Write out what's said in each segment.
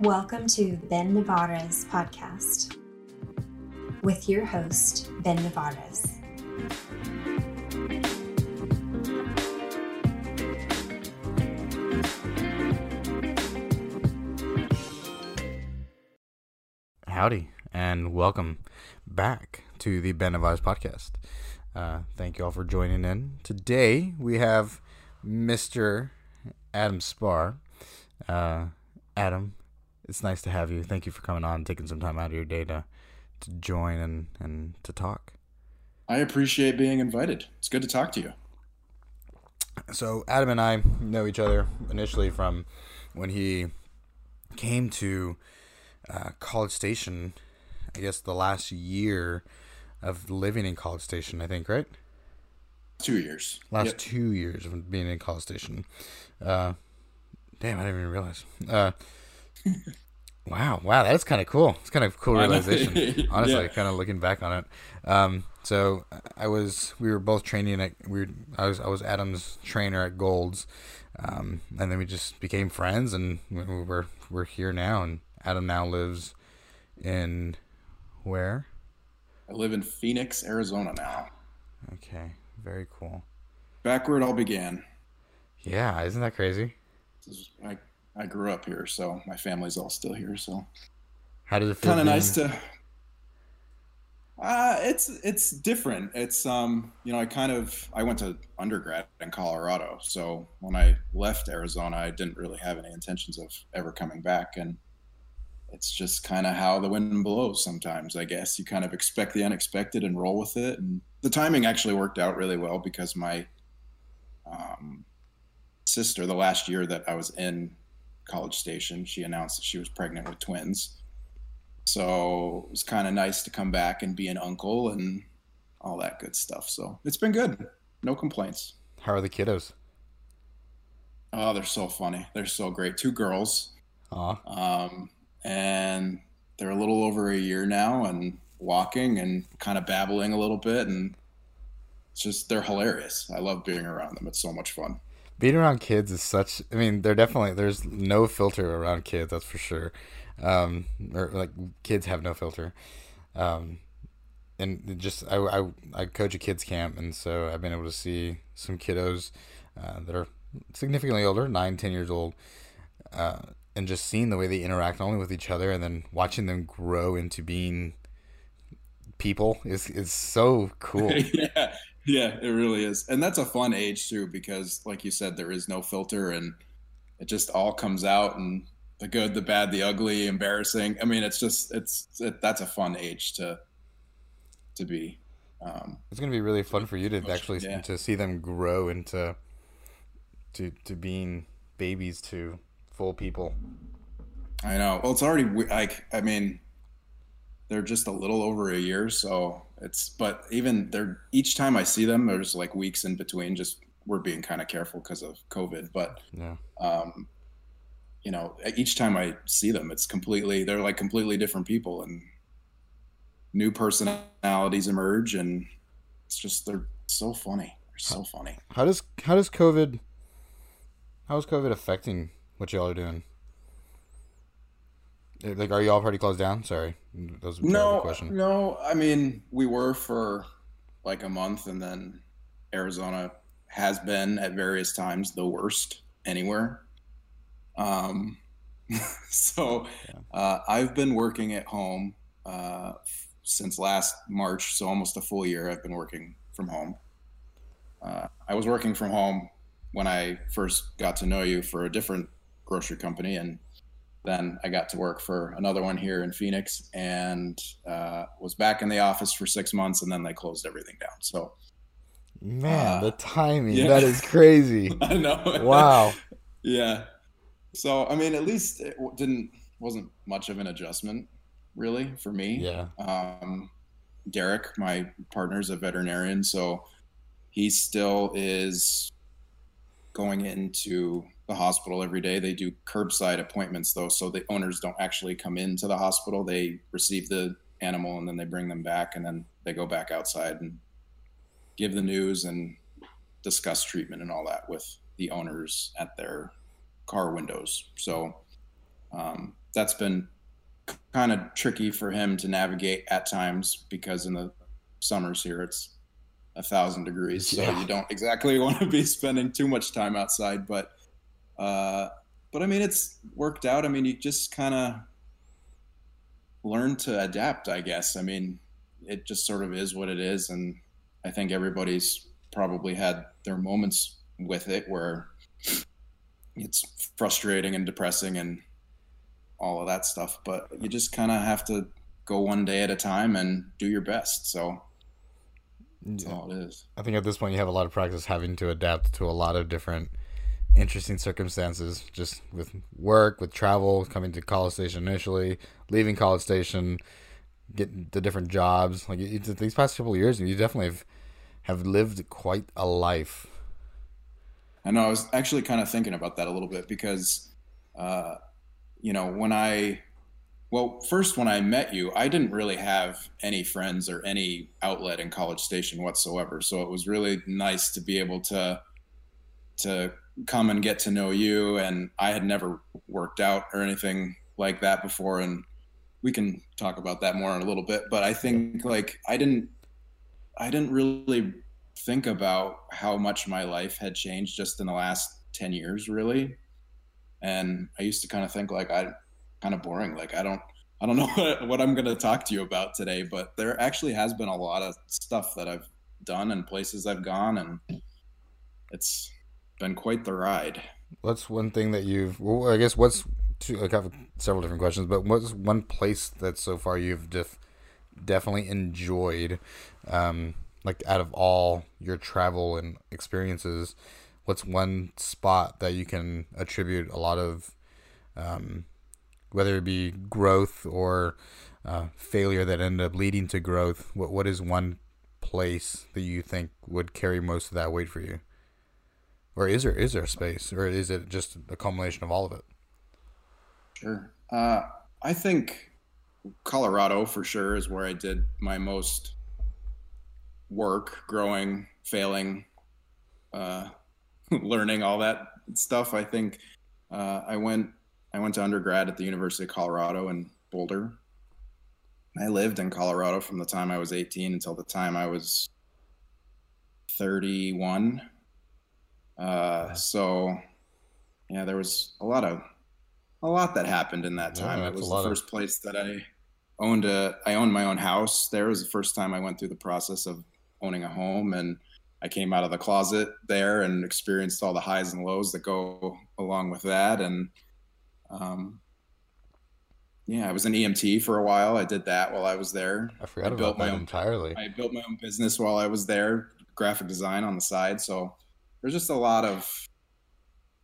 Welcome to Ben Navarez podcast with your host, Ben Navarez. Howdy, and welcome back to the Ben Navarez podcast. Uh, thank you all for joining in. Today we have Mr. Adam Spahr. Uh, Adam, it's nice to have you. Thank you for coming on, and taking some time out of your day to to join and and to talk. I appreciate being invited. It's good to talk to you. So Adam and I know each other initially from when he came to uh, College Station. I guess the last year of living in College Station. I think right. Two years. Last Yep. two years of being in College Station. Uh, damn, I didn't even realize. Uh, wow, wow, that's kind of cool. It's kind of cool realization. Honestly, Yeah. kind of looking back on it. Um, so I was, we were both training at, we were, I was, I was Adam's trainer at Golds, um, and then we just became friends, and we- we're we're here now. And Adam now lives in where? I live in Phoenix, Arizona now. Okay, very cool. Back where it all began. Yeah, isn't that crazy? This is- I, I grew up here, so my family's all still here. So How does it feel? kind of nice to. Uh, it's it's different. It's um you know I kind of I went to undergrad in Colorado, so when I left Arizona, I didn't really have any intentions of ever coming back, and it's just kind of how the wind blows. Sometimes I guess you kind of expect the unexpected and roll with it, and the timing actually worked out really well because my um, sister, the last year that I was in College Station, she announced that she was pregnant with twins. So it was kind of nice to come back and be an uncle and all that good stuff. So it's been good. No complaints. How are the kiddos? Oh, they're so funny. They're so great. Two girls. Aw. Um, and they're a little over a year now and walking and kind of babbling a little bit. And it's just, they're hilarious. I love being around them. It's so much fun. Being around kids is such. I mean, they're definitely there's no filter around kids. That's for sure. Um, or like kids have no filter. Um, and just I, I I coach a kids camp, and so I've been able to see some kiddos uh, that are significantly older, nine, ten years old, uh, and just seeing the way they interact only with each other, and then watching them grow into being people is is so cool. yeah, yeah, it really is, and that's a fun age too because, like you said, there is no filter, and it just all comes out, and the good, the bad, the ugly, embarrassing. I mean, it's just it's it, that's a fun age to to be. Um, It's gonna be really fun for you to actually Yeah. to see them grow into to to being babies to full people. I know. Well, it's already like I mean, they're just a little over a year, so it's. But even they're each time I see them, there's like weeks in between. Just we're being kind of careful because of COVID, but Yeah, um, you know, each time I see them, it's completely, they're like completely different people and new personalities emerge. And it's just, they're so funny. They're so funny. how does how does COVID how is COVID affecting what y'all are doing? Like, are y'all pretty closed down? Sorry, that was No, question. no, I mean, we were for like a month and then Arizona has been at various times the worst anywhere. Um, so uh, I've been working at home uh, f- since last March, so almost a full year. I've been working from home. Uh, I was working from home when I first got to know you for a different grocery company, and then I got to work for another one here in Phoenix, and uh, was back in the office for six months, and then they closed everything down. So Man, Uh, the timing yeah. that is crazy. I know. wow. Yeah. So I mean, at least it didn't wasn't much of an adjustment, really, for me. Yeah. Um, Derek, my partner's a veterinarian, so he still is going into the hospital every day. They do curbside appointments though, so the owners don't actually come into the hospital. They receive the animal and then they bring them back, and then they go back outside and give the news and discuss treatment and all that with the owners at their car windows. So um, that's been kind of tricky for him to navigate at times because in the summers here it's a thousand degrees, so yeah. you don't exactly want to be spending too much time outside. But uh, but I mean, it's worked out. I mean, you just kind of learn to adapt, I guess. I mean, it just sort of is what it is, and I think everybody's probably had their moments with it where it's frustrating and depressing and all of that stuff. But you just kind of have to go one day at a time and do your best. So that's yeah. all it is. I think at this point you have a lot of practice having to adapt to a lot of different interesting circumstances, just with work, with travel, coming to College Station initially, leaving College Station, getting the different jobs. Like these past couple of years, you definitely have, have lived quite a life. I know. I was actually kind of thinking about that a little bit because, uh, you know, when I well, first, when I met you, I didn't really have any friends or any outlet in College Station whatsoever. So it was really nice to be able to to come and get to know you. And I had never worked out or anything like that before, and we can talk about that more in a little bit. But I think like I didn't I didn't really think about how much my life had changed just in the last ten years, really. And I used to kind of think like I kind of boring. Like I don't I don't know what, what I'm going to talk to you about today, but there actually has been a lot of stuff that I've done and places I've gone, and it's been quite the ride. What's one thing that you've? Well, I guess what's two, I have several different questions, but what's one place that so far you've def, definitely enjoyed, um, like out of all your travel and experiences, what's one spot that you can attribute a lot of um, whether it be growth or uh, failure that ended up leading to growth, what what is one place that you think would carry most of that weight for you? Or is there is there a space, or is it just a culmination of all of it? Sure. Uh, I think Colorado for sure is where I did my most work, growing, failing, uh, learning all that stuff. I think uh, I went I went to undergrad at the University of Colorado in Boulder. I lived in Colorado from the time I was 18 until the time I was 31. Uh, so, yeah, there was a lot of a lot that happened in that time. Yeah, it was the first of... place that I owned a I owned my own house. There was the first time I went through the process of owning a home, and I came out of the closet there and experienced all the highs and lows that go along with that, and um, yeah, I was an EMT for a while. I did that while I was there. I forgot I about that own, entirely. I built my own business while I was there, graphic design on the side. So there's just a lot of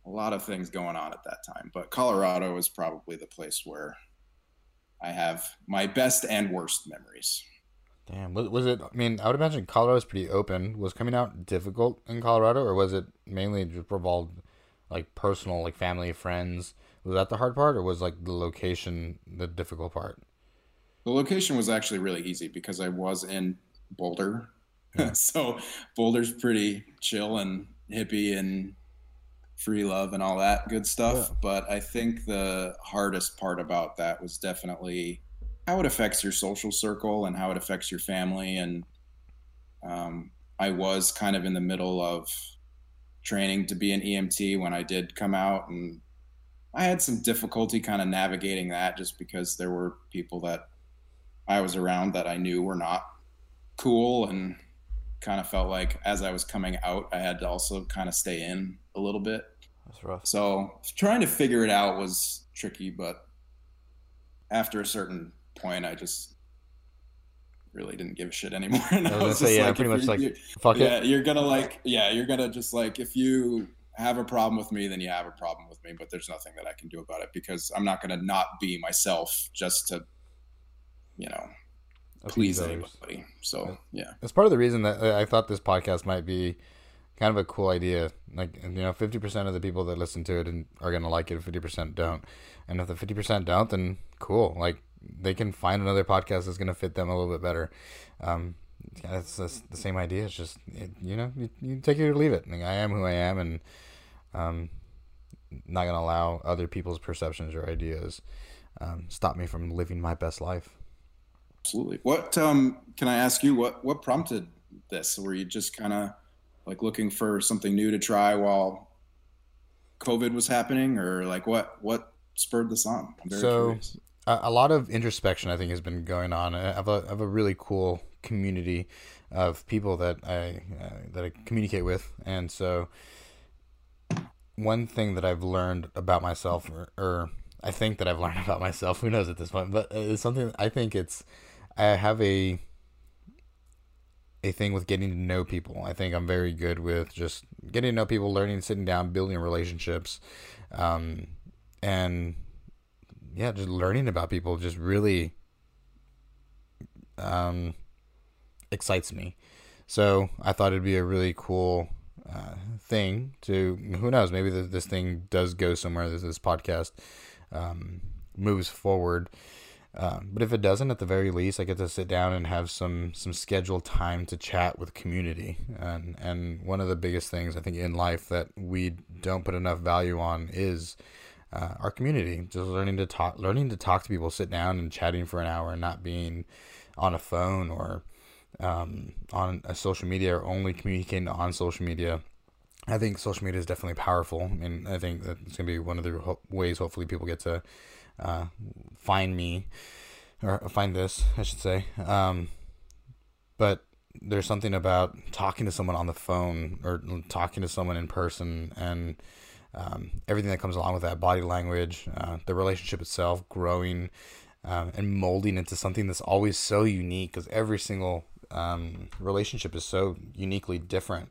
a lot of things going on at that time. But Colorado is probably the place where I have my best and worst memories. Damn, was, was it? I mean, I would imagine Colorado is pretty open. Was coming out difficult in Colorado, or was it mainly just revolved like personal, like family, friends? Was that the hard part, or was like the location the difficult part? The location was actually really easy because I was in Boulder, yeah. so Boulder's pretty chill and hippie and free love and all that good stuff. Yeah. But I think the hardest part about that was definitely how it affects your social circle and how it affects your family. And um, I was kind of in the middle of training to be an EMT when I did come out, and I had some difficulty kind of navigating that just because there were people that I was around that I knew were not cool and kind of felt like as I was coming out, I had to also kind of stay in a little bit. That's rough. So trying to figure it out was tricky, but after a certain point, I just really didn't give a shit anymore. And I was, I was say, yeah, like, pretty much like, fuck yeah, it. you're gonna like, yeah, you're gonna just like, if you have a problem with me, then you have a problem with me. But there's nothing that I can do about it because I'm not going to not be myself just to, you know, please anybody. So yeah, it's part of the reason that I thought this podcast might be kind of a cool idea. Like you know, fifty percent of the people that listen to it and are going to like it, fifty percent don't. And if the fifty percent don't, then cool. Like they can find another podcast that's going to fit them a little bit better. Um, yeah, it's, the same idea. It's just it, you know you, you take it or leave it. Like, I am who I am, and um, not gonna allow other people's perceptions or ideas um, stop me from living my best life. Absolutely. What um, can I ask you? What what prompted this? Were you just kind of like looking for something new to try while COVID was happening, or like what what spurred this on? so a, a, lot of introspection, I think, has been going on. I have a, I have a really cool community of people that I uh, that I communicate with, and so one thing that I've learned about myself, or, or I think that I've learned about myself, who knows at this point, but it's something I think it's I have a a thing with getting to know people. I think I'm very good with just getting to know people, learning, sitting down, building relationships, um, and yeah, just learning about people just really um, excites me. So I thought it'd be a really cool uh, thing to who knows maybe this, this thing does go somewhere. This this podcast um, moves forward. Uh, but if it doesn't, at the very least, I get to sit down and have some some scheduled time to chat with community. And and one of the biggest things I think in life that we don't put enough value on is uh, our community. Just learning to talk, learning to talk to people, sit down and chatting for an hour, and not being on a phone or um, on a social media or only communicating on social media. I think social media is definitely powerful, and I think that it's gonna be one of the ways hopefully people get to uh, find me or find this, I should say. Um, but there's something about talking to someone on the phone or talking to someone in person and um, everything that comes along with that body language, uh, the relationship itself, growing um, and molding into something that's always so unique because every single um, relationship is so uniquely different.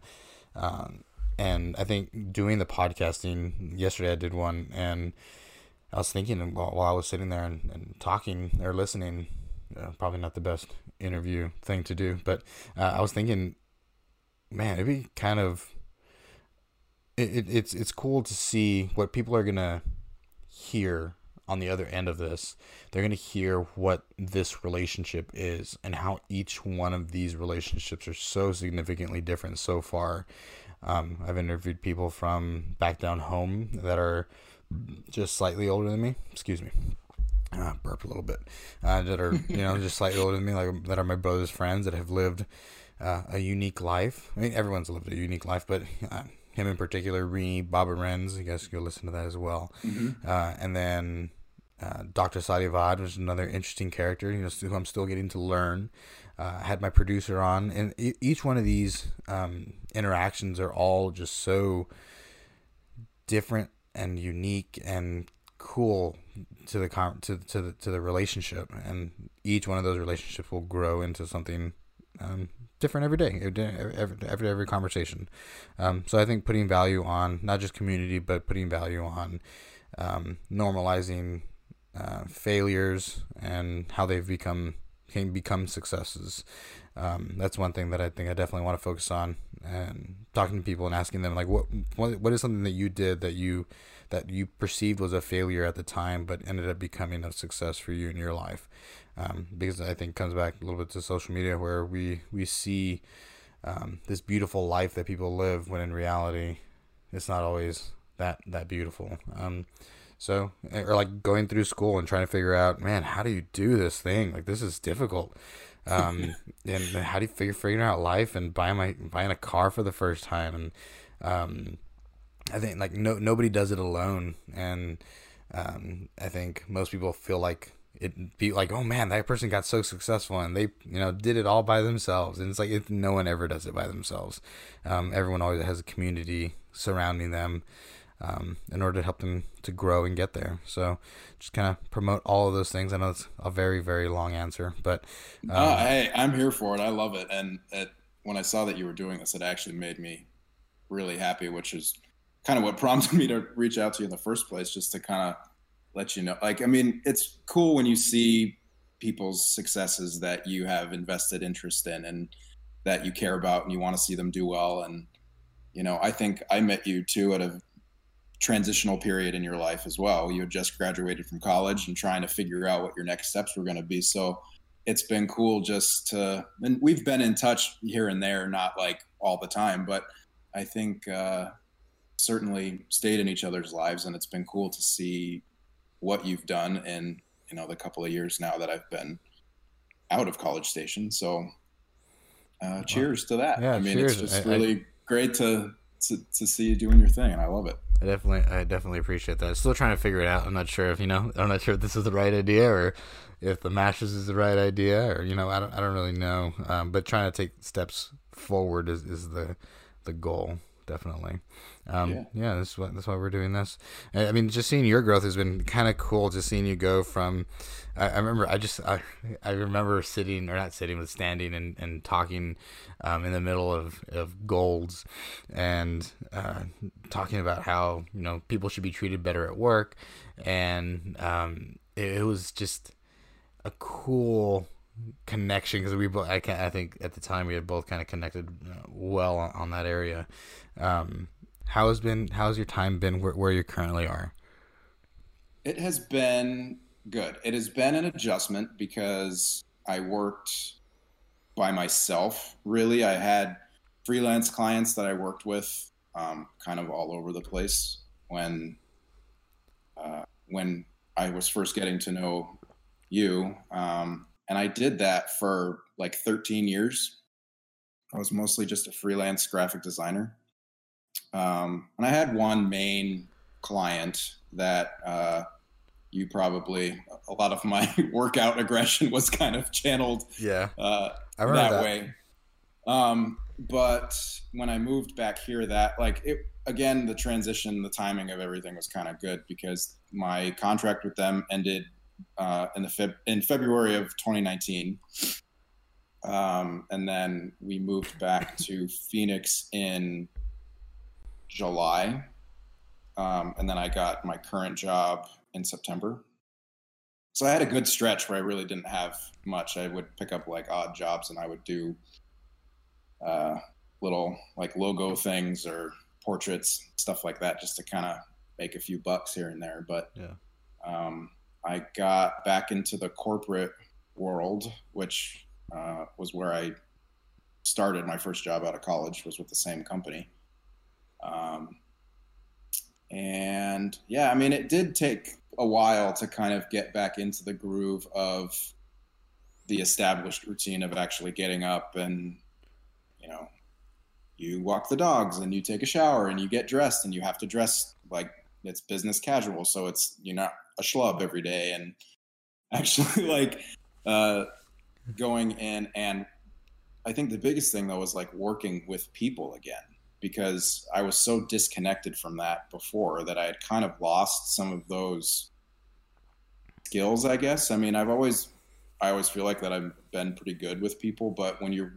Um, and I think doing the podcasting yesterday, I did one, and I was thinking while, while I was sitting there and, and talking or listening, uh, probably not the best interview thing to do, but uh, I was thinking, man, it'd be kind of it, it, it's it's cool to see what people are gonna hear on the other end of this, they're to hear what this relationship is and how each one of these relationships are so significantly different so far. Um, I've interviewed people from back down home that are just slightly older than me. Excuse me. Uh, burp a little bit. Uh, that are you know just slightly older than me, like that are my brother's friends that have lived uh, a unique life. I mean, everyone's lived a unique life, but uh, him in particular, Rini, Baba Renz. You guys go listen to that as well. Mm-hmm. Uh, and then uh, Dr. Satyavad was another interesting character, you know, who I'm still getting to learn. Uh, had my producer on, and e- each one of these um, interactions are all just so different and unique and cool to the con- to to the to the relationship, and each one of those relationships will grow into something um, different every day, every every, every conversation. Um, so I think putting value on not just community, but putting value on um, normalizing uh, failures and how they've become can become successes. Um, that's one thing that I think I definitely want to focus on and talking to people and asking them like what what is something that you did that you that you perceived was a failure at the time but ended up becoming a success for you in your life um, because I think comes back a little bit to social media where we we see um, this beautiful life that people live when in reality it's not always that that beautiful um, so, or like going through school and trying to figure out, man, how do you do this thing? Like this is difficult. Um, and how do you figure figuring out life and buying my buying a car for the first time? And um, I think like no nobody does it alone. And um, I think most people feel like it be like, oh man, that person got so successful and they, you know, did it all by themselves. And it's like it, no one ever does it by themselves. Um, everyone always has a community surrounding them um, in order to help them to grow and get there. So just kind of promote all of those things. I know it's a very, very long answer, but um, uh, hey, I'm here for it. I love it. And it, when I saw that you were doing this, it actually made me really happy, which is kind of what prompted me to reach out to you in the first place, just to kind of let you know. Like, I mean, it's cool when you see people's successes that you have invested interest in and that you care about and you want to see them do well. And, you know, I think I met you too at a transitional period in your life as well. You had just graduated from college and trying to figure out what your next steps were going to be. So it's been cool just to, and we've been in touch here and there, not like all the time, but I think uh, certainly stayed in each other's lives. And it's been cool to see what you've done in you know the couple of years now that I've been out of College Station. So, uh, cheers to that. Yeah, I mean, cheers. it's just I- I- really great to, to to see you doing your thing, and I love it. I definitely, I definitely appreciate that. Still trying to figure it out. I'm not sure if you know. I'm not sure if this is the right idea or if the mashes is the right idea, or you know, I don't, I don't really know. Um, but trying to take steps forward is, is the the goal, definitely. Um, yeah. Yeah. that's what that's why we're doing this. I I mean, just seeing your growth has been kind of cool. Just seeing you go from, I, I remember, I just, I, I remember sitting or not sitting, but standing and, and talking, um, in the middle of of golds, and uh, talking about how you know people should be treated better at work, and um, it, it was just a cool connection because we both I, can, I think at the time we had both kind of connected uh, well on, on that area um how has been how's your time been where, where you currently are It has been good. It has been an adjustment because I worked by myself. Really, I had freelance clients that I worked with, um, kind of all over the place when uh, when I was first getting to know you, um, and I did that for like 13 years. I was mostly just a freelance graphic designer, um, and I had one main client that. Uh, you probably a lot of my workout aggression was kind of channeled yeah uh, I remember that, that, way. Um, but when I moved back here, that like it again, the transition, the timing of everything was kind of good because my contract with them ended uh, in the Feb- in February of 2019, um, and then we moved back to Phoenix in July, um, and then I got my current job in September. So I had a good stretch where I really didn't have much. I would pick up like odd jobs and I would do uh, little like logo things or portraits, stuff like that, just to kind of make a few bucks here and there. But Yeah. um, I got back into the corporate world, which uh, was where I started my first job out of college, was with the same company. Um, and yeah, I mean, it did take a while to kind of get back into the groove of the established routine of actually getting up and, you know, you walk the dogs and you take a shower and you get dressed and you have to dress like it's business casual. So it's, you're not a schlub every day. And actually, like, uh, going in and I think the biggest thing though was like working with people again because I was so disconnected from that before that I had kind of lost some of those skills, I guess. I mean, I've always I always feel like that I've been pretty good with people, but when you're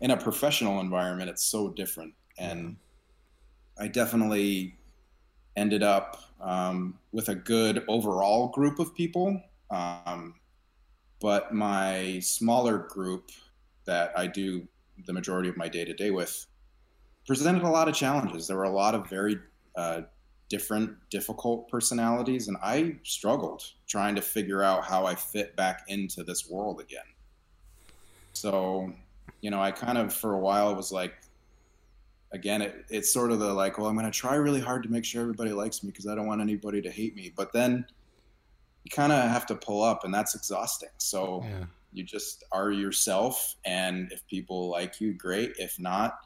in a professional environment, it's so different. And I definitely ended up um, with a good overall group of people. Um, but my smaller group that I do the majority of my day to day with presented a lot of challenges. There were a lot of very uh, different, difficult personalities, and I struggled trying to figure out how I fit back into this world again. So, you know, I kind of for a while was like, again, it, it's sort of the like, well, I'm going to try really hard to make sure everybody likes me because I don't want anybody to hate me. But then you kind of have to pull up, and that's exhausting. So yeah you just are yourself, and if people like you, great. If not,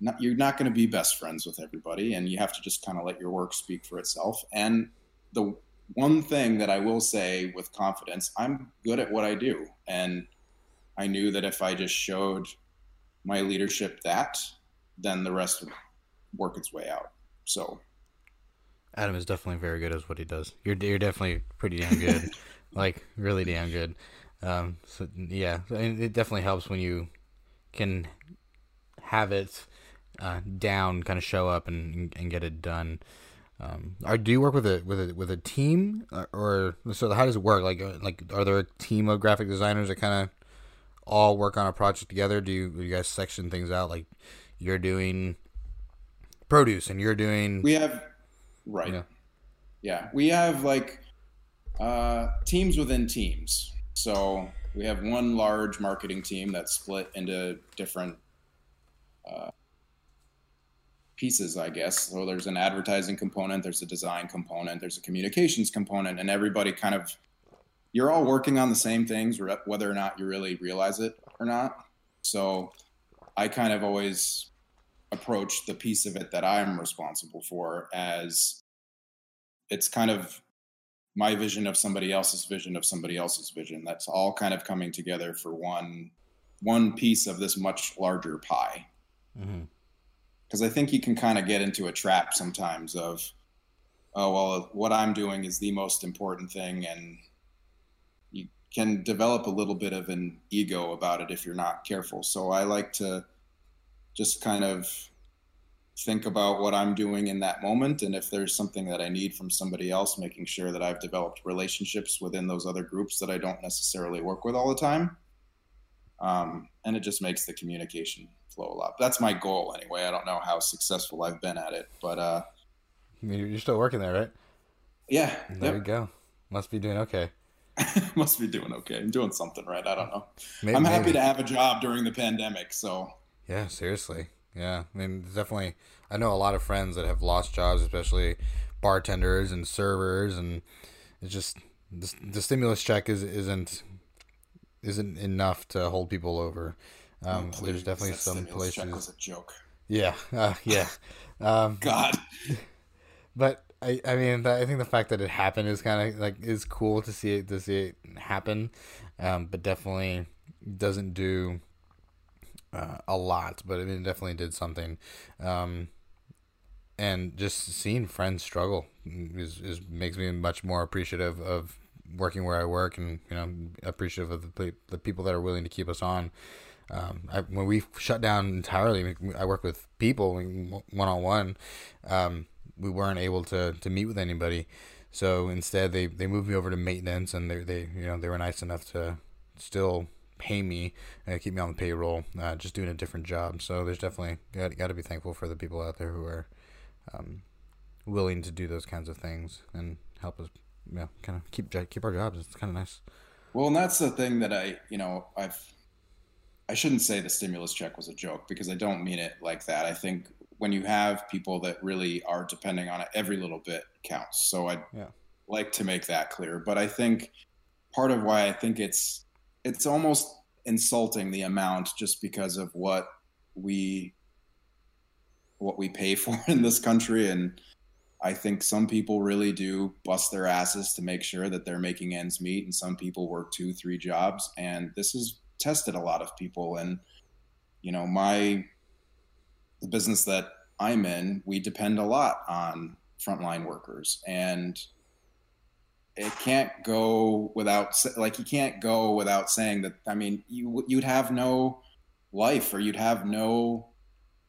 not you're not going to be best friends with everybody, and you have to just kind of let your work speak for itself. And the one thing that I will say with confidence, I'm good at what I do, and I knew that if I just showed my leadership that, then the rest would work its way out. So Adam is definitely very good at what he does. You're you're definitely pretty damn good, like really damn good. Um, so yeah, it definitely helps when you can have it uh, down, kind of show up and and get it done. Um, are do you work with a with a with a team or, or so? How does it work? Like uh, like are there a team of graphic designers that kind of all work on a project together? Do you, do you guys section things out? Like you're doing produce and you're doing we have right Yeah. yeah, we have like uh, teams within teams so we have one large marketing team that's split into different uh, pieces i guess so there's an advertising component there's a design component there's a communications component and everybody kind of you're all working on the same things, whether or not you really realize it or not. So I kind of always approach the piece of it that I'm responsible for as it's kind of my vision of somebody else's vision of somebody else's vision. That's all kind of coming together for one one piece of this much larger pie. Because mm-hmm. I think you can kind of get into a trap sometimes of, oh well, what I'm doing is the most important thing, and can develop a little bit of an ego about it if you're not careful. So I like to just kind of think about what I'm doing in that moment. And if there's something that I need from somebody else, making sure that I've developed relationships within those other groups that I don't necessarily work with all the time. Um, and it just makes the communication flow a lot. That's my goal anyway. I don't know how successful I've been at it, but uh, you're still working there, right? Yeah. There yep. you go. Must be doing okay. Must be doing okay. I'm doing something right. I don't know. Maybe, I'm happy maybe. to have a job during the pandemic. So. Yeah, seriously. Yeah, I mean, definitely. I know a lot of friends that have lost jobs, especially bartenders and servers, and it's just the, the stimulus check is isn't isn't enough to hold people over. Um, oh, there's definitely some places. Check was a joke. Yeah, uh, yeah. Um, God. But I, I mean, I think the fact that it happened is kind of like is cool to see it to see it happen, um, but definitely doesn't do uh, a lot, but I mean, it definitely did something. Um, and just seeing friends struggle is, is makes me much more appreciative of working where I work, and you know, appreciative of the the people that are willing to keep us on. Um, I, when we shut down entirely, I work with people one on one. We weren't able to, to meet with anybody, so instead they, they moved me over to maintenance, and they they you know they were nice enough to still pay me and keep me on the payroll, uh, just doing a different job. So there's definitely got, got to be thankful for the people out there who are um, willing to do those kinds of things and help us, you know, kind of keep keep our jobs. It's kind of nice. Well, and that's the thing that I, you know, I've I shouldn't say the stimulus check was a joke because I don't mean it like that. I think when you have people that really are depending on it, every little bit counts. So I yeah. like to make that clear. But I think part of why I think it's it's almost insulting the amount just because of what we what we pay for in this country and I think some people really do bust their asses to make sure that they're making ends meet and some people work two three jobs and this has tested a lot of people and you know my the business that I'm in we depend a lot on frontline workers. And it can't go without like you can't go without saying that i mean you you'd have no life or you'd have no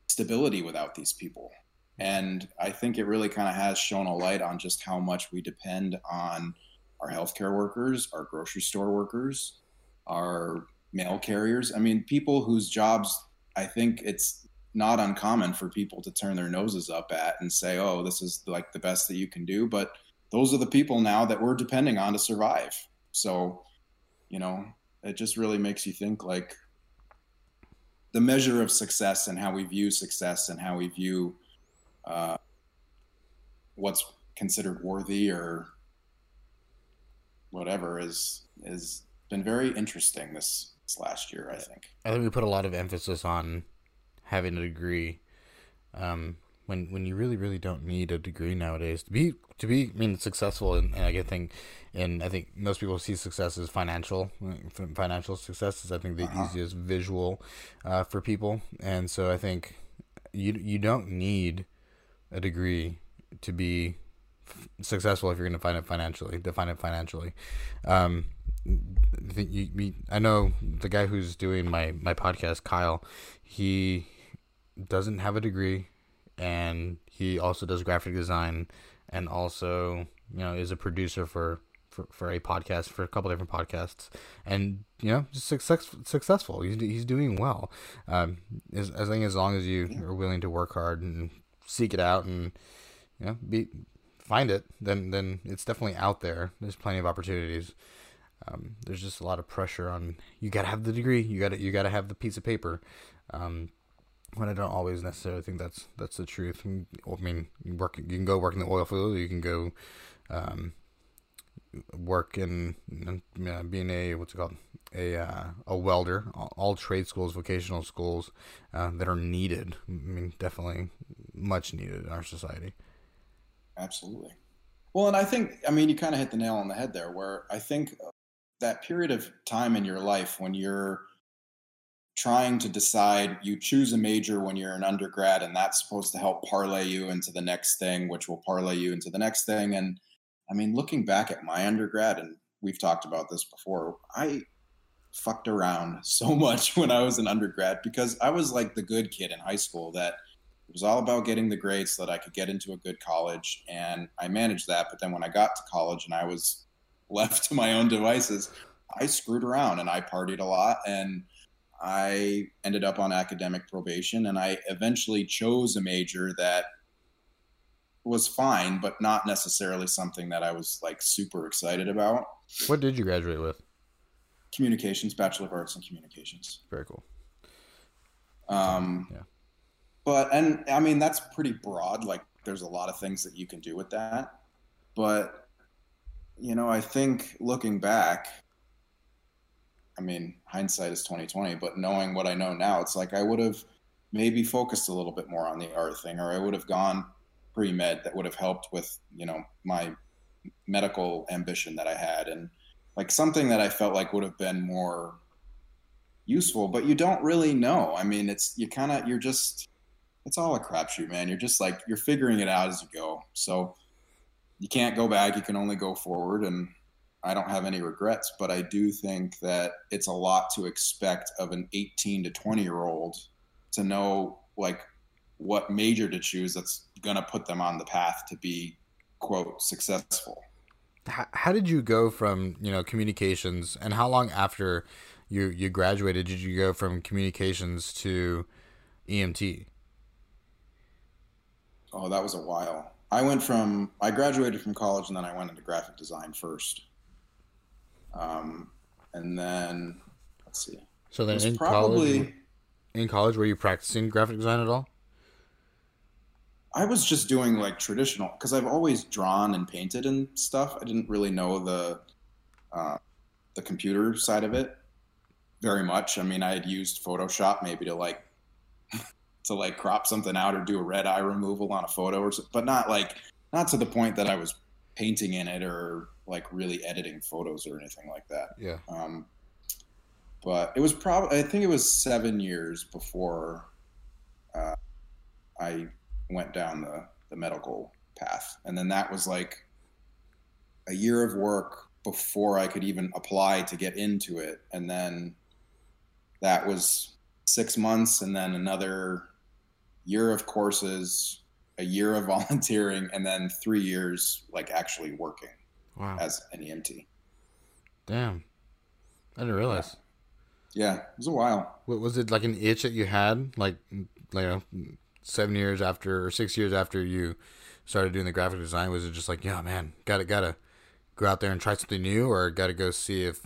stability without these people. And i think it really kind of has shown a light on just how much we depend on our healthcare workers our grocery store workers our mail carriers. I mean people whose jobs i think it's not uncommon for people to turn their noses up at and say oh this is like the best that you can do but those are the people now that we're depending on to survive. So, you know, it just really makes you think like the measure of success and how we view success and how we view uh, what's considered worthy or whatever is is been very interesting this, this last year. I think. I think we put a lot of emphasis on having a degree. Um, when when you really really don't need a degree nowadays to be to be I mean successful and, and I think and I think most people see success as financial financial success is I think the uh-huh. easiest visual uh, for people and so I think you you don't need a degree to be f- successful if you're going to find it financially define it financially um, I think you, I know the guy who's doing my my podcast Kyle he doesn't have a degree and he also does graphic design and also you know is a producer for for, for a podcast for a couple different podcasts and you know just success, successful. He's, he's doing well. Um as, as long as long as you are willing to work hard and seek it out and you know be find it then then it's definitely out there. There's plenty of opportunities. Um, there's just a lot of pressure on you gotta have the degree. You gotta you gotta have the piece of paper. Um, when I don't always necessarily think that's that's the truth. I mean, you work you can go work in the oil field, you can go um, work in uh, being a what's it called a uh, a welder. All, all, trade schools, vocational schools uh, that are needed. I mean, definitely much needed in our society. Absolutely. Well, and I think I mean you kind of hit the nail on the head there. Where I think that period of time in your life when you're trying to decide you choose a major when you're an undergrad and that's supposed to help parlay you into the next thing which will parlay you into the next thing and I mean, looking back at my undergrad, and we've talked about this before, I fucked around so much when I was an undergrad because I was like the good kid in high school that it was all about getting the grades so that I could get into a good college. And I managed that. But then when I got to college and I was left to my own devices, I screwed around and I partied a lot. And I ended up on academic probation. And I eventually chose a major that was fine, but not necessarily something that I was like super excited about. What did you graduate with? Communications, Bachelor of Arts in Communications. Very cool. Um, yeah. But, and I mean, that's pretty broad. Like, there's a lot of things that you can do with that. But, you know, I think looking back, I mean, hindsight is 2020, but knowing what I know now, it's like I would have maybe focused a little bit more on the art thing, or I would have gone pre med that would have helped with you know my medical ambition that I had and like something that I felt like would have been more useful, but you don't really know. I mean, it's you kind of you're just it's all a crapshoot, man. You're just like you're figuring it out as you go. So you can't go back. You can only go forward, and I don't have any regrets. But I do think that it's a lot to expect of an 18 to 20 year old to know like what major to choose that's going to put them on the path to be quote successful. How, how did you go from you know communications and how long after you you graduated did you go from communications to emt oh that was a while. I went from i graduated from college and then i went into graphic design first um, and then let's see so then in probably college in college were you practicing graphic design at all I was just doing like traditional because I've always drawn and painted and stuff. I didn't really know the uh, the computer side of it very much. I mean, I had used Photoshop maybe to like to like crop something out or do a red eye removal on a photo or something, but not like not to the point that I was painting in it or like really editing photos or anything like that. Yeah. Um, but it was probably I think it was seven years before uh, I went down the, the medical path. And then that was like a year of work before I could even apply to get into it. And then that was six months and then another year of courses, a year of volunteering, and then three years like actually working wow. as an EMT. Damn. I didn't realize. Yeah. yeah, it was a while. What was it like an itch that you had? Like like seven years after or six years after you started doing the graphic design? Was it just like, yeah, man, gotta gotta go out there and try something new, or gotta go see if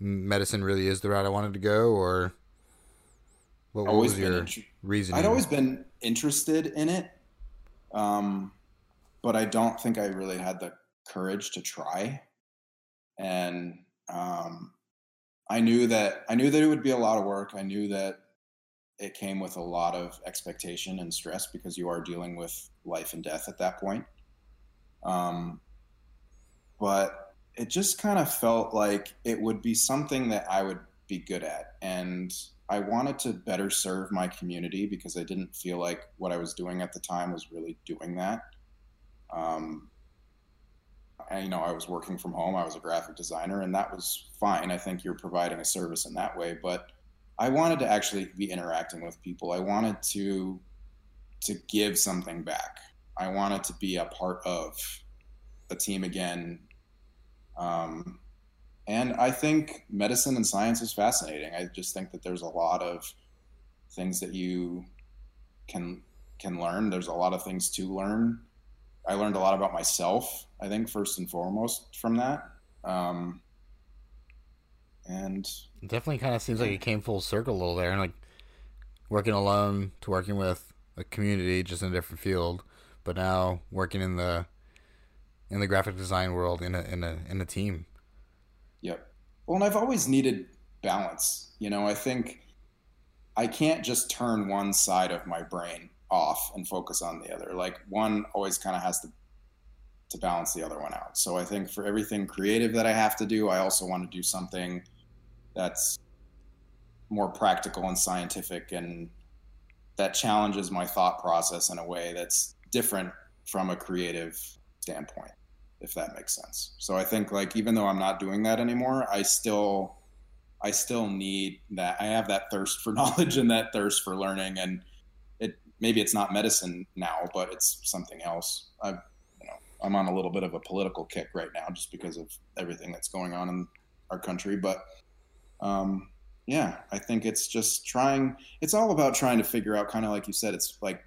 medicine really is the route I wanted to go, or what, what was your int- reason? I'd always been interested in it, um, but I don't think I really had the courage to try, and um, I knew that I knew that it would be a lot of work. I knew that it came with a lot of expectation and stress because you are dealing with life and death at that point. Um, but it just kind of felt like it would be something that I would be good at. And I wanted to better serve my community because I didn't feel like what I was doing at the time was really doing that. Um, you know, I was working from home, I was a graphic designer, and that was fine. I think you're providing a service in that way. But I wanted to actually be interacting with people. I wanted to to give something back. I wanted to be a part of a team again. Um, and I think medicine and science is fascinating. I just think that there's a lot of things that you can can learn. There's a lot of things to learn. I learned a lot about myself. I think first and foremost from that. Um, and it definitely kind of seems like it came full circle a little there, and like working alone to working with a community just in a different field, but now working in the in the graphic design world in a in a in a team. Yep. Well, and I've always needed balance. You know, I think I can't just turn one side of my brain off and focus on the other. Like one always kind of has to to balance the other one out. So I think for everything creative that I have to do, I also want to do something that's more practical and scientific and that challenges my thought process in a way that's different from a creative standpoint if that makes sense so i think like even though i'm not doing that anymore i still i still need that i have that thirst for knowledge and that thirst for learning and maybe it's not medicine now but it's something else. I you know i'm on a little bit of a political kick right now just because of everything that's going on in our country but um yeah i think it's just trying it's all about trying to figure out kind of like you said it's like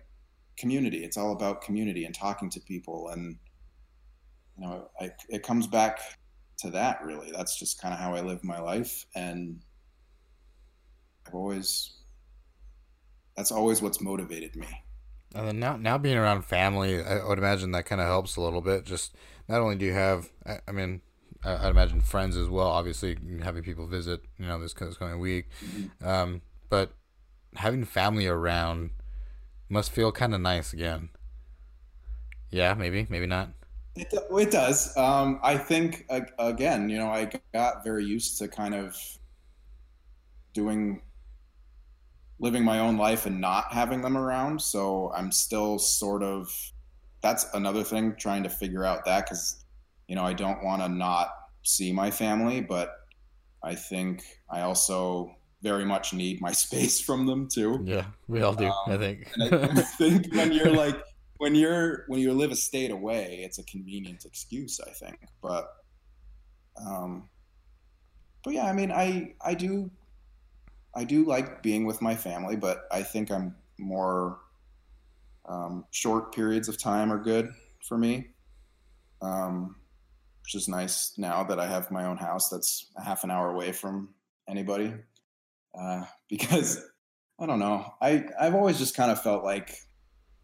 community. It's all about community and talking to people and you know I, it comes back to that really. That's just kind of how i live my life and i've always that's always what's motivated me and then now now being around family i would imagine that kind of helps a little bit just not only do you have i, I mean I'd imagine friends as well. Obviously, having people visit, you know, this, this coming week, mm-hmm. um, but having family around must feel kind of nice again. Yeah, maybe, maybe not. It, it does. Um, I think again, you know, I got very used to kind of doing, living my own life and not having them around. So I'm still sort of. That's another thing, trying to figure out that because you know, I don't want to not see my family, but I think I also very much need my space from them too. Yeah, we all do. Um, I think. I, I think when you're like when you're when you live a state away, it's a convenient excuse. I think, but um, but yeah, I mean, I I do I do like being with my family, but I think I'm more um, short periods of time are good for me. Um, which is nice now that I have my own house that's a half an hour away from anybody. Uh, because I don't know, I I've always just kind of felt like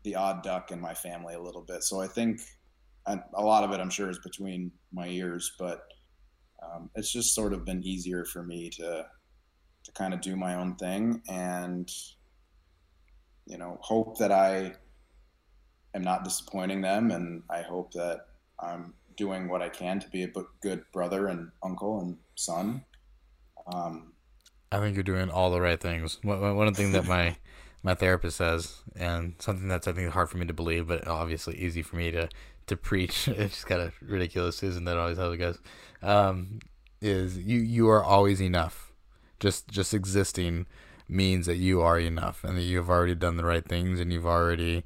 the odd duck in my family a little bit. So I think and a lot of it, I'm sure, is between my ears, but um, it's just sort of been easier for me to to kind of do my own thing and you know hope that I am not disappointing them, and I hope that I'm doing what I can to be a good brother and uncle and son. Um, I think you're doing all the right things. One, one thing that my my therapist says, and something that's I think hard for me to believe, but obviously easy for me to to preach. It's just kind of ridiculous, isn't that always how it goes? Um, is you you are always enough. Just just existing means that you are enough, and that you've already done the right things, and you've already,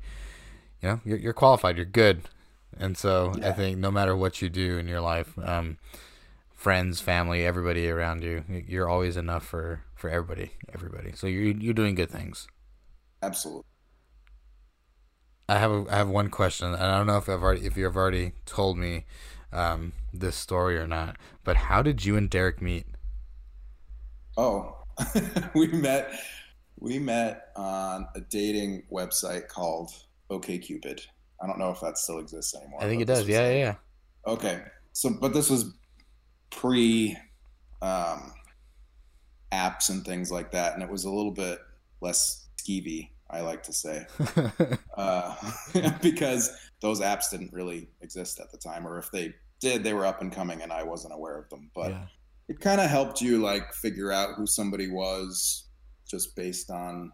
you know, you're, you're qualified. You're good. And so yeah. I think no matter what you do in your life, um, friends, family, everybody around you, you're always enough for, for everybody, everybody. So you're, you're doing good things. Absolutely. I have a, I have one question, and I don't know if I've already if you've already told me um, this story or not. But how did you and Derek meet? Oh, we met we met on a dating website called OKCupid. I don't know if that still exists anymore. I think it does. Yeah, yeah, yeah. Okay. So, but this was pre um, apps and things like that, and it was a little bit less skeevy. I like to say, uh, because those apps didn't really exist at the time, or if they did, they were up and coming, and I wasn't aware of them. But yeah. It kind of helped you like figure out who somebody was just based on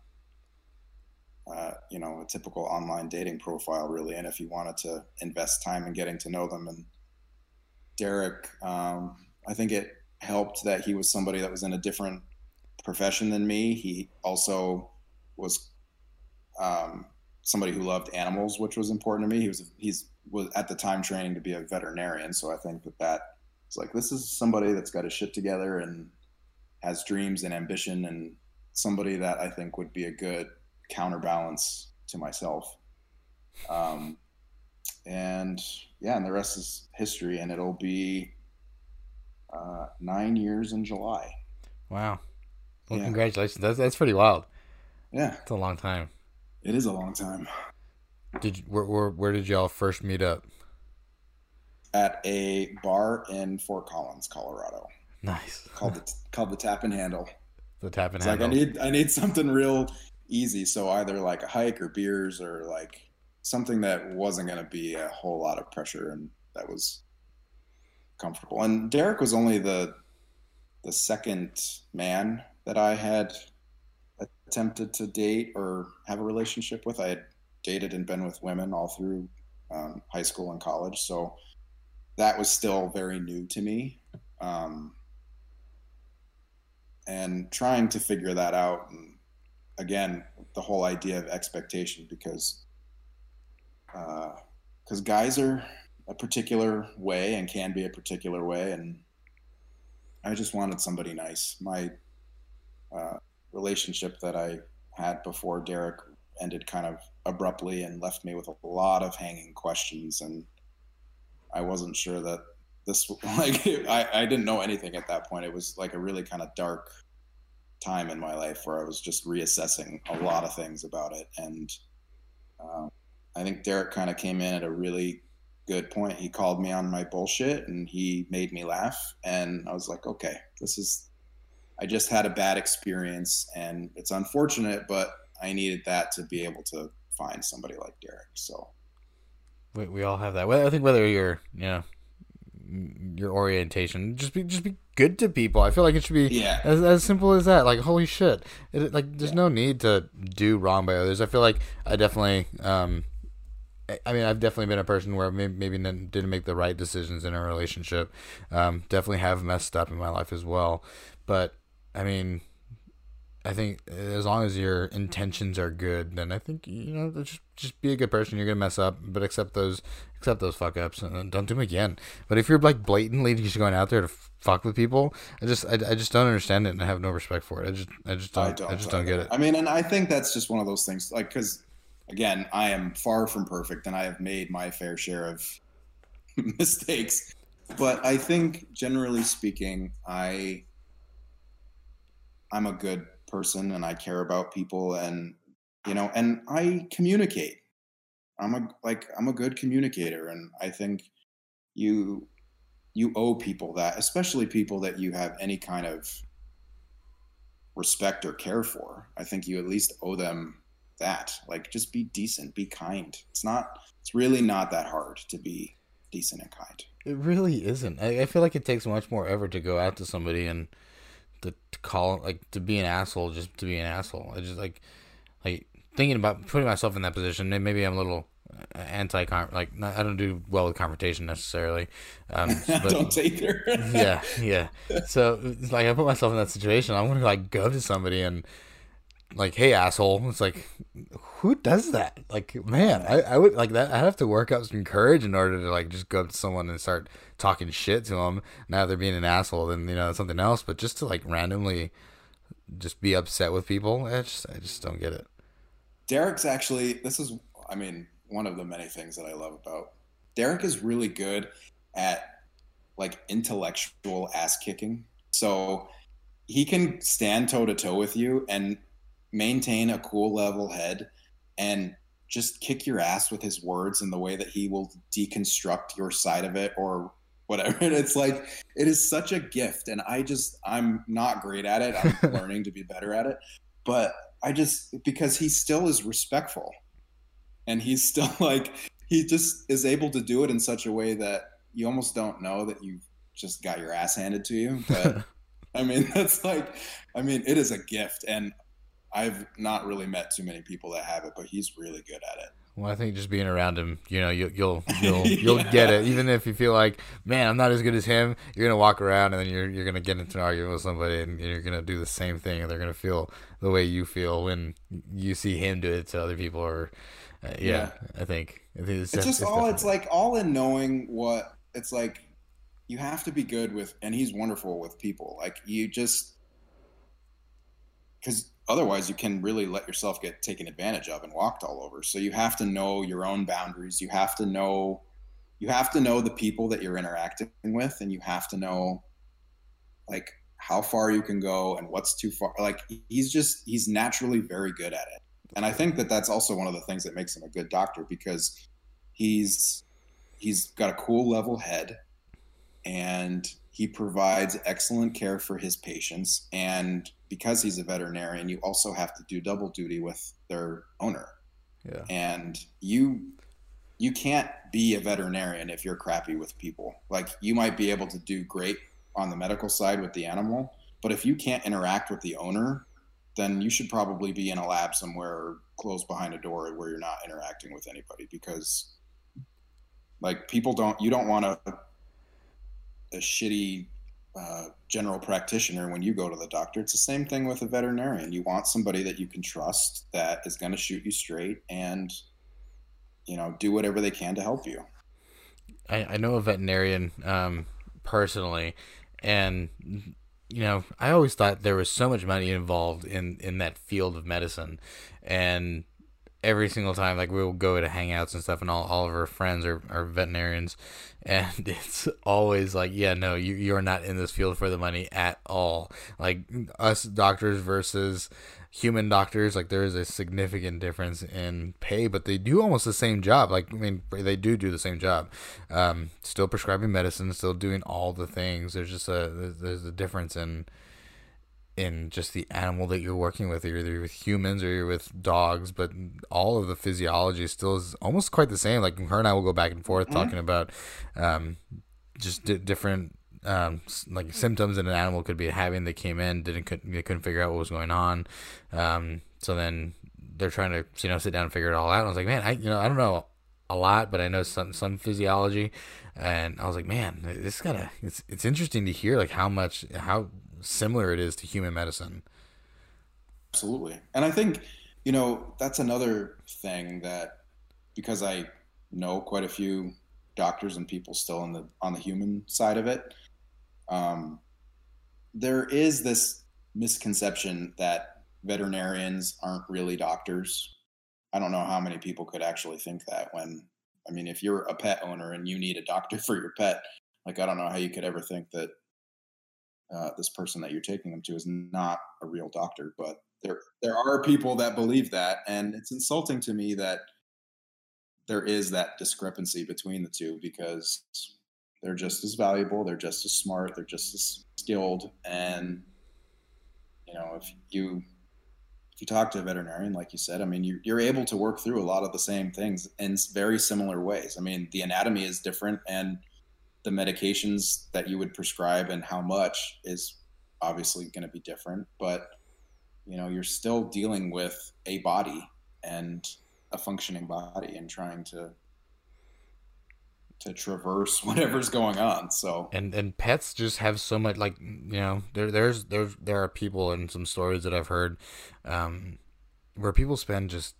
uh, you know, a typical online dating profile, really. And if you wanted to invest time in getting to know them, and Derek, um, I think it helped that he was somebody that was in a different profession than me. He also was um, somebody who loved animals, which was important to me. He was he's was at the time training to be a veterinarian, so I think that that was like this is somebody that's got his shit together and has dreams and ambition, and somebody that I think would be a good counterbalance to myself. Um, and yeah, and the rest is history, and it'll be uh, nine years in July. Wow. Well, yeah. congratulations. That's that's pretty wild. Yeah, it's a long time. It is a long time. Did where, where where did y'all first meet up? At a bar in Fort Collins, Colorado. Nice. Called the called the Tap and Handle. The tap and It's handle. like I need I need something real easy. So either like a hike or beers or like something that wasn't going to be a whole lot of pressure and that was comfortable. And Derek was only the the second man that I had attempted to date or have a relationship with. I had dated and been with women all through um, high school and college, so that was still very new to me. Um, and trying to figure that out and again the whole idea of expectation because because uh, guys are a particular way and can be a particular way and i just wanted somebody nice my uh, relationship that i had before derek ended kind of abruptly and left me with a lot of hanging questions and i wasn't sure that this like I, I didn't know anything at that point. It was like a really kind of dark time in my life where i was just reassessing a lot of things about it. And um, i think derek kind of came in at a really good point. He called me on my bullshit and he made me laugh. And i was like okay this is i just had a bad experience and it's unfortunate but i needed that to be able to find somebody like derek. So we, we all have that well, i think whether you're you know your orientation. Just be just be good to people. I feel like it should be yeah. as, as simple as that. Like holy shit, it, like there's yeah. no need to do wrong by others. I feel like I definitely. Um, I mean, I've definitely been a person where maybe, maybe didn't make the right decisions in a relationship. Um, definitely have messed up in my life as well. But I mean, I think as long as your intentions are good, then I think you know just just be a good person. You're gonna mess up, but accept those accept those fuck ups and don't do them again. But if you're like blatantly just going out there to fuck with people, I just I, I just don't understand it and I have no respect for it. I just I just don't I, don't, I just don't get it. I mean, and I think that's just one of those things. Like, because again, I am far from perfect, and I have made my fair share of mistakes. But I think, generally speaking, I I'm a good person and I care about people and you know and I communicate. I'm a like I'm a good communicator and I think you you owe people that, especially people that you have any kind of respect or care for. I think you at least owe them that. Like just be decent, be kind. It's not it's really not that hard to be decent and kind. It really isn't. I, I feel like it takes much more effort to go out to somebody and to, to call like to be an asshole just to be an asshole. I just like like thinking about putting myself in that position. Maybe I'm a little anti like not, I don't do well with confrontation necessarily. Um, but, don't either. yeah, yeah. So like I put myself in that situation. I'm gonna like go to somebody and like, hey asshole. It's like who does that? Like, man, I, I would like that. I have to work up some courage in order to like just go up to someone and start talking shit to them. Now they're being an asshole, then you know something else. But just to like randomly just be upset with people, I just I just don't get it. Derek's actually this is I mean one of the many things that I love about Derek is really good at like intellectual ass kicking. So he can stand toe to toe with you and maintain a cool level head and just kick your ass with his words and the way that he will deconstruct your side of it or whatever. And it's like it is such a gift, and I just I'm not great at it. I'm learning to be better at it, but I just because he still is respectful, and he's still like he just is able to do it in such a way that you almost don't know that you just got your ass handed to you. But I mean, that's like, I mean, it is a gift, and I've not really met too many people that have it, but he's really good at it. Well, I think just being around him, you know, you, you'll you'll you'll yeah. get it. Even if you feel like, man, I'm not as good as him, you're gonna walk around and then you're you're gonna get into an argument with somebody and you're gonna do the same thing, and they're gonna feel the way you feel when you see him do it to other people. Or, uh, yeah, yeah, I think I think it's, it's just it's all. It's like all in knowing what it's like. You have to be good with, and he's wonderful with people. Like you just because otherwise you can really let yourself get taken advantage of and walked all over. So you have to know your own boundaries. You have to know you have to know the people that you're interacting with and you have to know like how far you can go and what's too far. Like he's just he's naturally very good at it. And i think that that's also one of the things that makes him a good doctor because he's he's got a cool level head and he provides excellent care for his patients. And because he's a veterinarian you also have to do double duty with their owner. Yeah. and you you can't be a veterinarian if you're crappy with people. Like you might be able to do great on the medical side with the animal but if you can't interact with the owner then you should probably be in a lab somewhere or closed behind a door where you're not interacting with anybody because like people don't you don't want a a shitty uh, general practitioner when you go to the doctor. It's the same thing with a veterinarian. You want somebody that you can trust that is going to shoot you straight and you know do whatever they can to help you. I, I know a veterinarian um, personally, and you know, I always thought there was so much money involved in in that field of medicine, and every single time, like we'll go to hangouts and stuff, and all, all of our friends are, are veterinarians, and it's always like, yeah, no, you you're not in this field for the money at all. Like us doctors versus human doctors like there is a significant difference in pay but they do almost the same job. Like i mean they do do the same job. Um, still prescribing medicine still doing all the things. There's just a there's a difference in in just the animal that you're working with either you're either with humans or you're with dogs but all of the physiology still is almost quite the same. Like her and i will go back and forth mm-hmm. talking about um, just d- different um, like symptoms that an animal could be having that came in didn't couldn't, they couldn't figure out what was going on. Um, so then they're trying to you know sit down and figure it all out. And i was like man i you know i don't know a lot but i know some some physiology. And i was like man this gotta it's it's interesting to hear like how much how similar it is to human medicine absolutely and i think you know that's another thing that because i know quite a few doctors and people still on the on the human side of it um, there is this misconception that veterinarians aren't really doctors. I don't know how many people could actually think that when, I mean, if you're a pet owner and you need a doctor for your pet, like, I don't know how you could ever think that uh, this person that you're taking them to is not a real doctor, but there, there are people that believe that. And it's insulting to me that there is that discrepancy between the two because they're just as valuable they're just as smart they're just as skilled and you know if you if you talk to a veterinarian like you said i mean you're, you're able to work through a lot of the same things in very similar ways i mean the anatomy is different and the medications that you would prescribe and how much is obviously going to be different but you know you're still dealing with a body and a functioning body and trying to to traverse whatever's going on. So and and pets just have so much like you know there there's there there are people and some stories that I've heard um, where people spend just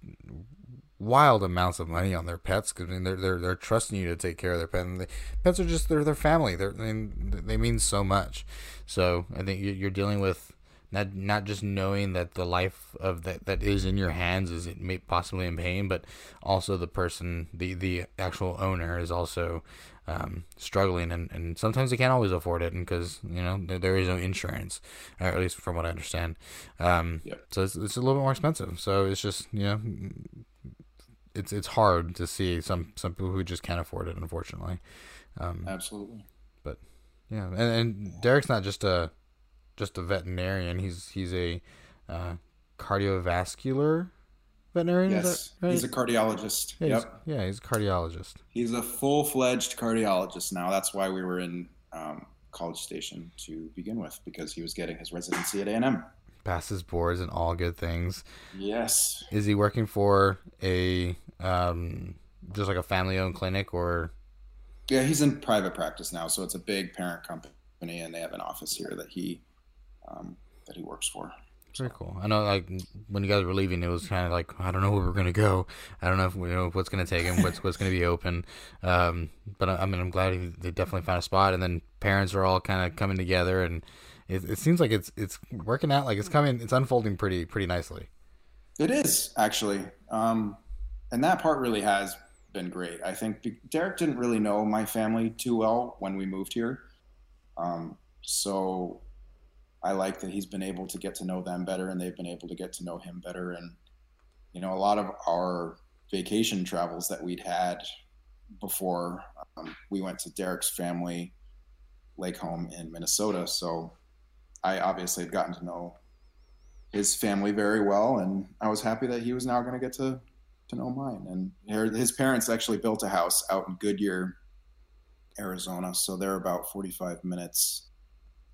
wild amounts of money on their pets because I mean they're they're they're trusting you to take care of their pet and the pets are just they're their family they're mean, they mean so much so I think you're dealing with not not just knowing that the life of that that is in your hands is it may possibly in pain, but also the person, the the actual owner is also um, struggling, and, and sometimes they can't always afford it, because you know there, there is no insurance, or at least from what I understand. Um, yep. So it's, it's a little bit more expensive. So it's just you know it's it's hard to see some some people who just can't afford it, unfortunately. Um, Absolutely. But yeah, and, and Derek's not just a just a veterinarian. He's he's a uh, cardiovascular veterinarian. Yes, right? he's a cardiologist. Yeah, yep. He's, yeah, he's a cardiologist. He's a full fledged cardiologist now. That's why we were in um, College Station to begin with because he was getting his residency at A and M. Passes boards and all good things. Yes. Is he working for a um, just like a family owned clinic or? Yeah, he's in private practice now, so it's a big parent company, and they have an office here that he um, that he works for. Very cool. I know, like when you guys were leaving, it was kind of like I don't know where we're gonna go. I don't know if we know what's gonna take him, what's what's gonna be open. Um, but I, I, mean, I'm glad he, they definitely found a spot, and then parents are all kind of coming together, and it, it seems like it's it's working out. Like it's coming, it's unfolding pretty pretty nicely. It is actually, um, and that part really has been great. I think Derek didn't really know my family too well when we moved here, um, so I like that he's been able to get to know them better and they've been able to get to know him better. And, you know, a lot of our vacation travels that we'd had before um, we went to Derek's family lake home in Minnesota. So I obviously had gotten to know his family very well, and I was happy that he was now going to get to to know mine. And his parents actually built a house out in Goodyear, Arizona, so they're about 45 minutes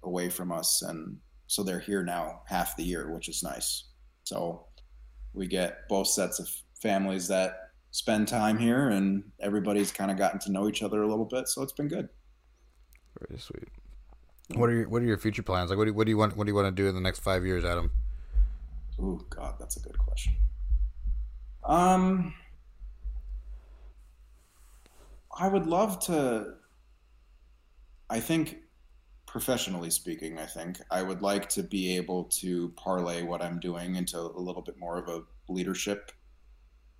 away from us, and so they're here now half the year, which is nice. So we get both sets of families that spend time here, and everybody's kind of gotten to know each other a little bit, so it's been good. Very sweet. What are your What are your future plans? Like, what do what do you want What do you want to do in the next five years, Adam? Oh God, that's a good question. Um, I would love to. I think, professionally speaking, I think I would like to be able to parlay what I'm doing into a little bit more of a leadership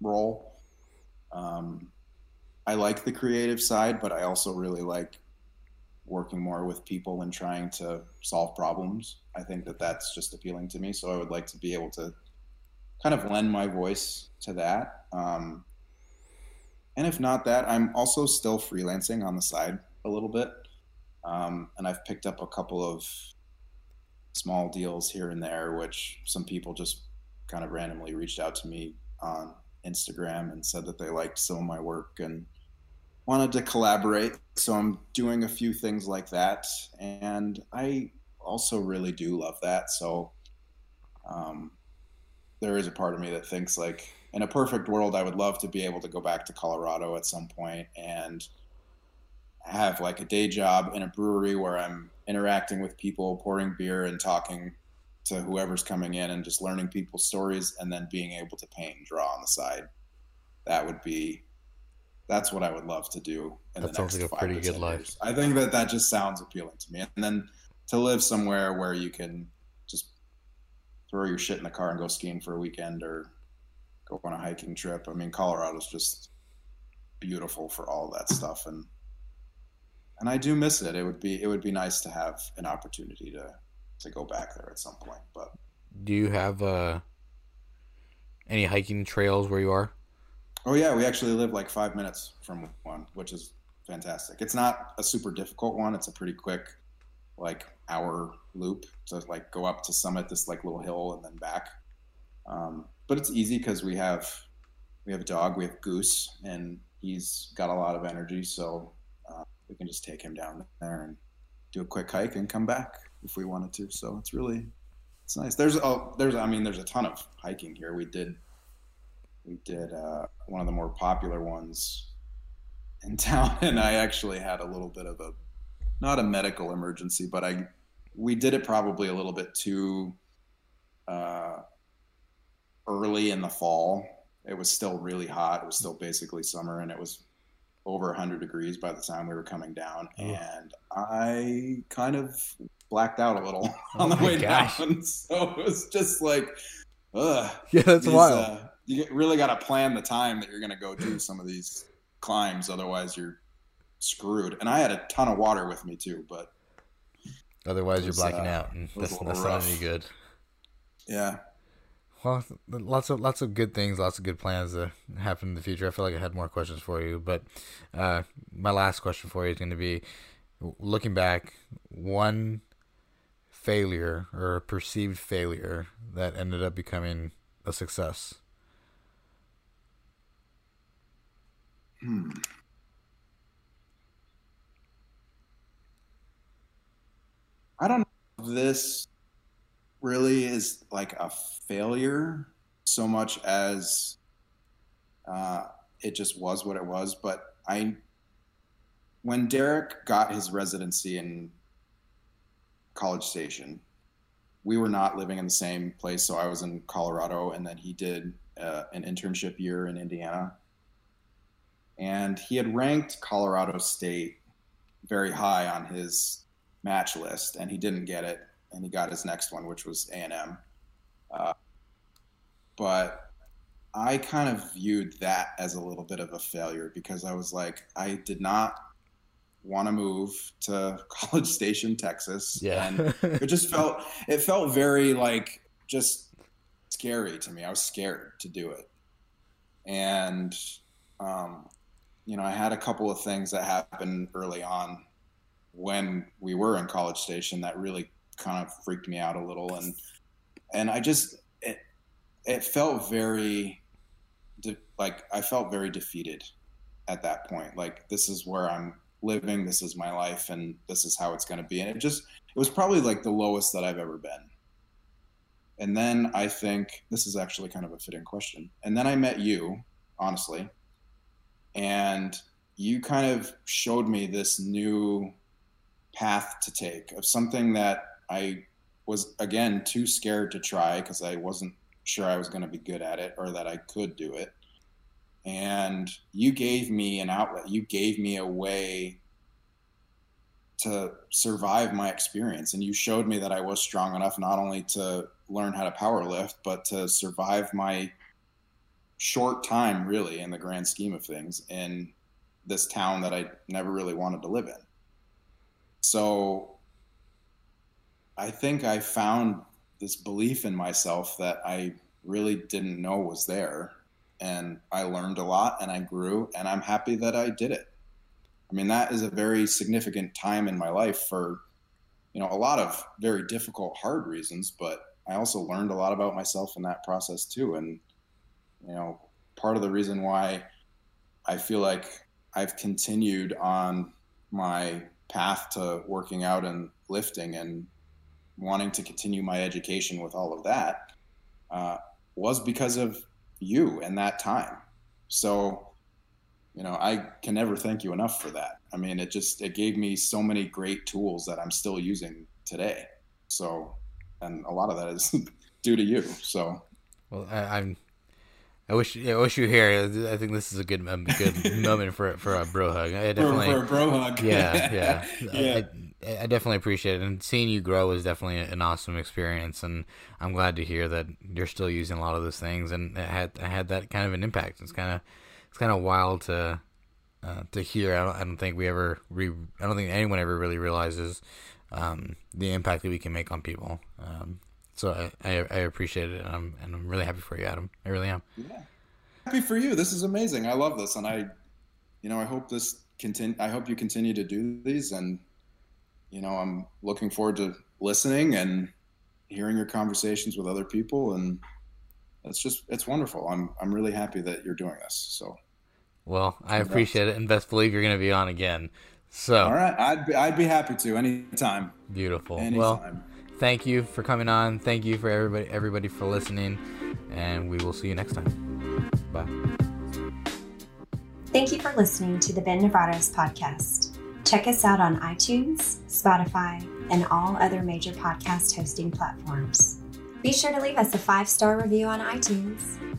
role. Um, I like the creative side, but I also really like working more with people and trying to solve problems. I think that that's just appealing to me. So I would like to be able to kind of lend my voice to that. Um, and if not that, I'm also still freelancing on the side a little bit. Um, and I've picked up a couple of small deals here and there, which some people just kind of randomly reached out to me on Instagram and said that they liked some of my work and wanted to collaborate. So I'm doing a few things like that. And I also really do love that. So um, there is a part of me that thinks like in a perfect world, I would love to be able to go back to Colorado at some point and have like a day job in a brewery where I'm interacting with people, pouring beer and talking to whoever's coming in and just learning people's stories and then being able to paint and draw on the side. That would be that's what I would love to do in that the next like a pretty good life. Years. I think that that just sounds appealing to me. And then to live somewhere where you can just throw your shit in the car and go skiing for a weekend or go on a hiking trip. I mean, Colorado's just beautiful for all that stuff and and I do miss it. It would be it would be nice to have an opportunity to to go back there at some point. But do you have uh any hiking trails where you are? Oh yeah, we actually live like five minutes from one, which is fantastic. It's not a super difficult one. It's a pretty quick, like hour loop to like go up to summit this like little hill and then back. Um, but it's easy because we have we have a dog, we have Goose, and he's got a lot of energy, so uh, we can just take him down there and do a quick hike and come back if we wanted to. So it's really it's nice. There's a there's I mean there's a ton of hiking here. We did we did uh, one of the more popular ones in town, and I actually had a little bit of a not a medical emergency, but I we did it probably a little bit too uh, early in the fall. It was still really hot. It was still basically summer, and it was over 100 degrees by the time we were coming down, oh. and I kind of blacked out a little oh on the way gosh. down. So it was just like, ugh. Yeah, that's these, wild. Uh, you really got to plan the time that you're going to go do some of these climbs. Otherwise, you're screwed. And I had a ton of water with me too, but otherwise was, you're blacking uh, out, and that's, that's not any good. Yeah. Well, lots of lots of good things, lots of good plans to happen in the future. I feel like I had more questions for you, but uh, my last question for you is going to be: looking back, one failure or a perceived failure that ended up becoming a success. Hmm. I don't know if this really is like a failure so much as uh, it just was what it was. But I, when Derek got his residency in College Station, we were not living in the same place. So I was in Colorado, and then he did uh, an internship year in Indiana and he had ranked Colorado State very high on his match list, and he didn't get it, and he got his next one, which was A and M. Uh, but I kind of viewed that as a little bit of a failure because I was like, I did not want to move to College Station, Texas. Yeah. and it just felt it felt very like just scary to me. I was scared to do it. And um, you know, I had a couple of things that happened early on when we were in College Station that really kind of freaked me out a little, and and I just it it felt very de- like I felt very defeated at that point. Like this is where I'm living, this is my life, and this is how it's going to be, and it just it was probably like the lowest that I've ever been. And then I think this is actually kind of a fitting question. And then I met you, honestly, and you kind of showed me this new path to take of something that I was again too scared to try because I wasn't sure I was going to be good at it or that I could do it. And you gave me an outlet. You gave me a way to survive my experience. And you showed me that I was strong enough not only to learn how to power lift, but to survive my short time, really, in the grand scheme of things, in this town that I never really wanted to live in. So I think I found this belief in myself that I really didn't know was there. And I learned a lot and I grew, and I'm happy that I did it. I mean, that is a very significant time in my life for, you know, a lot of very difficult, hard reasons, but I also learned a lot about myself in that process too. And, you know, part of the reason why I feel like I've continued on my path to working out and lifting and wanting to continue my education with all of that uh, was because of you and that time. So, you know, I can never thank you enough for that. I mean, it just it gave me so many great tools that I'm still using today. So, and a lot of that is due to you. So, well, I, am I wish I wish you were here. I think this is a good a good moment for for a bro hug. I definitely for, for a bro hug. Yeah, yeah, yeah. I, I, definitely appreciate it, and seeing you grow is definitely an awesome experience. And I'm glad to hear that you're still using a lot of those things, and it had I had that kind of an impact. It's kind of it's kind of wild to uh, to hear. I don't, I don't think we ever re, I don't think anyone ever really realizes um, the impact that we can make on people. Um, so I, I, I, appreciate it, and I'm and I'm really happy for you, Adam. I really am. Yeah, happy for you. This is amazing. I love this, and I, you know, I hope this continue. I hope you continue to do these, and you know, I'm looking forward to listening and hearing your conversations with other people, and it's just it's wonderful. I'm I'm really happy that you're doing this. So. Well, I appreciate it, and best believe you're going to be on again. So, all right, I'd be, I'd be happy to anytime. Beautiful. Anytime. Well, thank you for coming on. Thank you for everybody everybody for listening, and we will see you next time. Bye. Thank you for listening to the Ben Nevares podcast. Check us out on iTunes, Spotify, and all other major podcast hosting platforms. Be sure to leave us a five star review on iTunes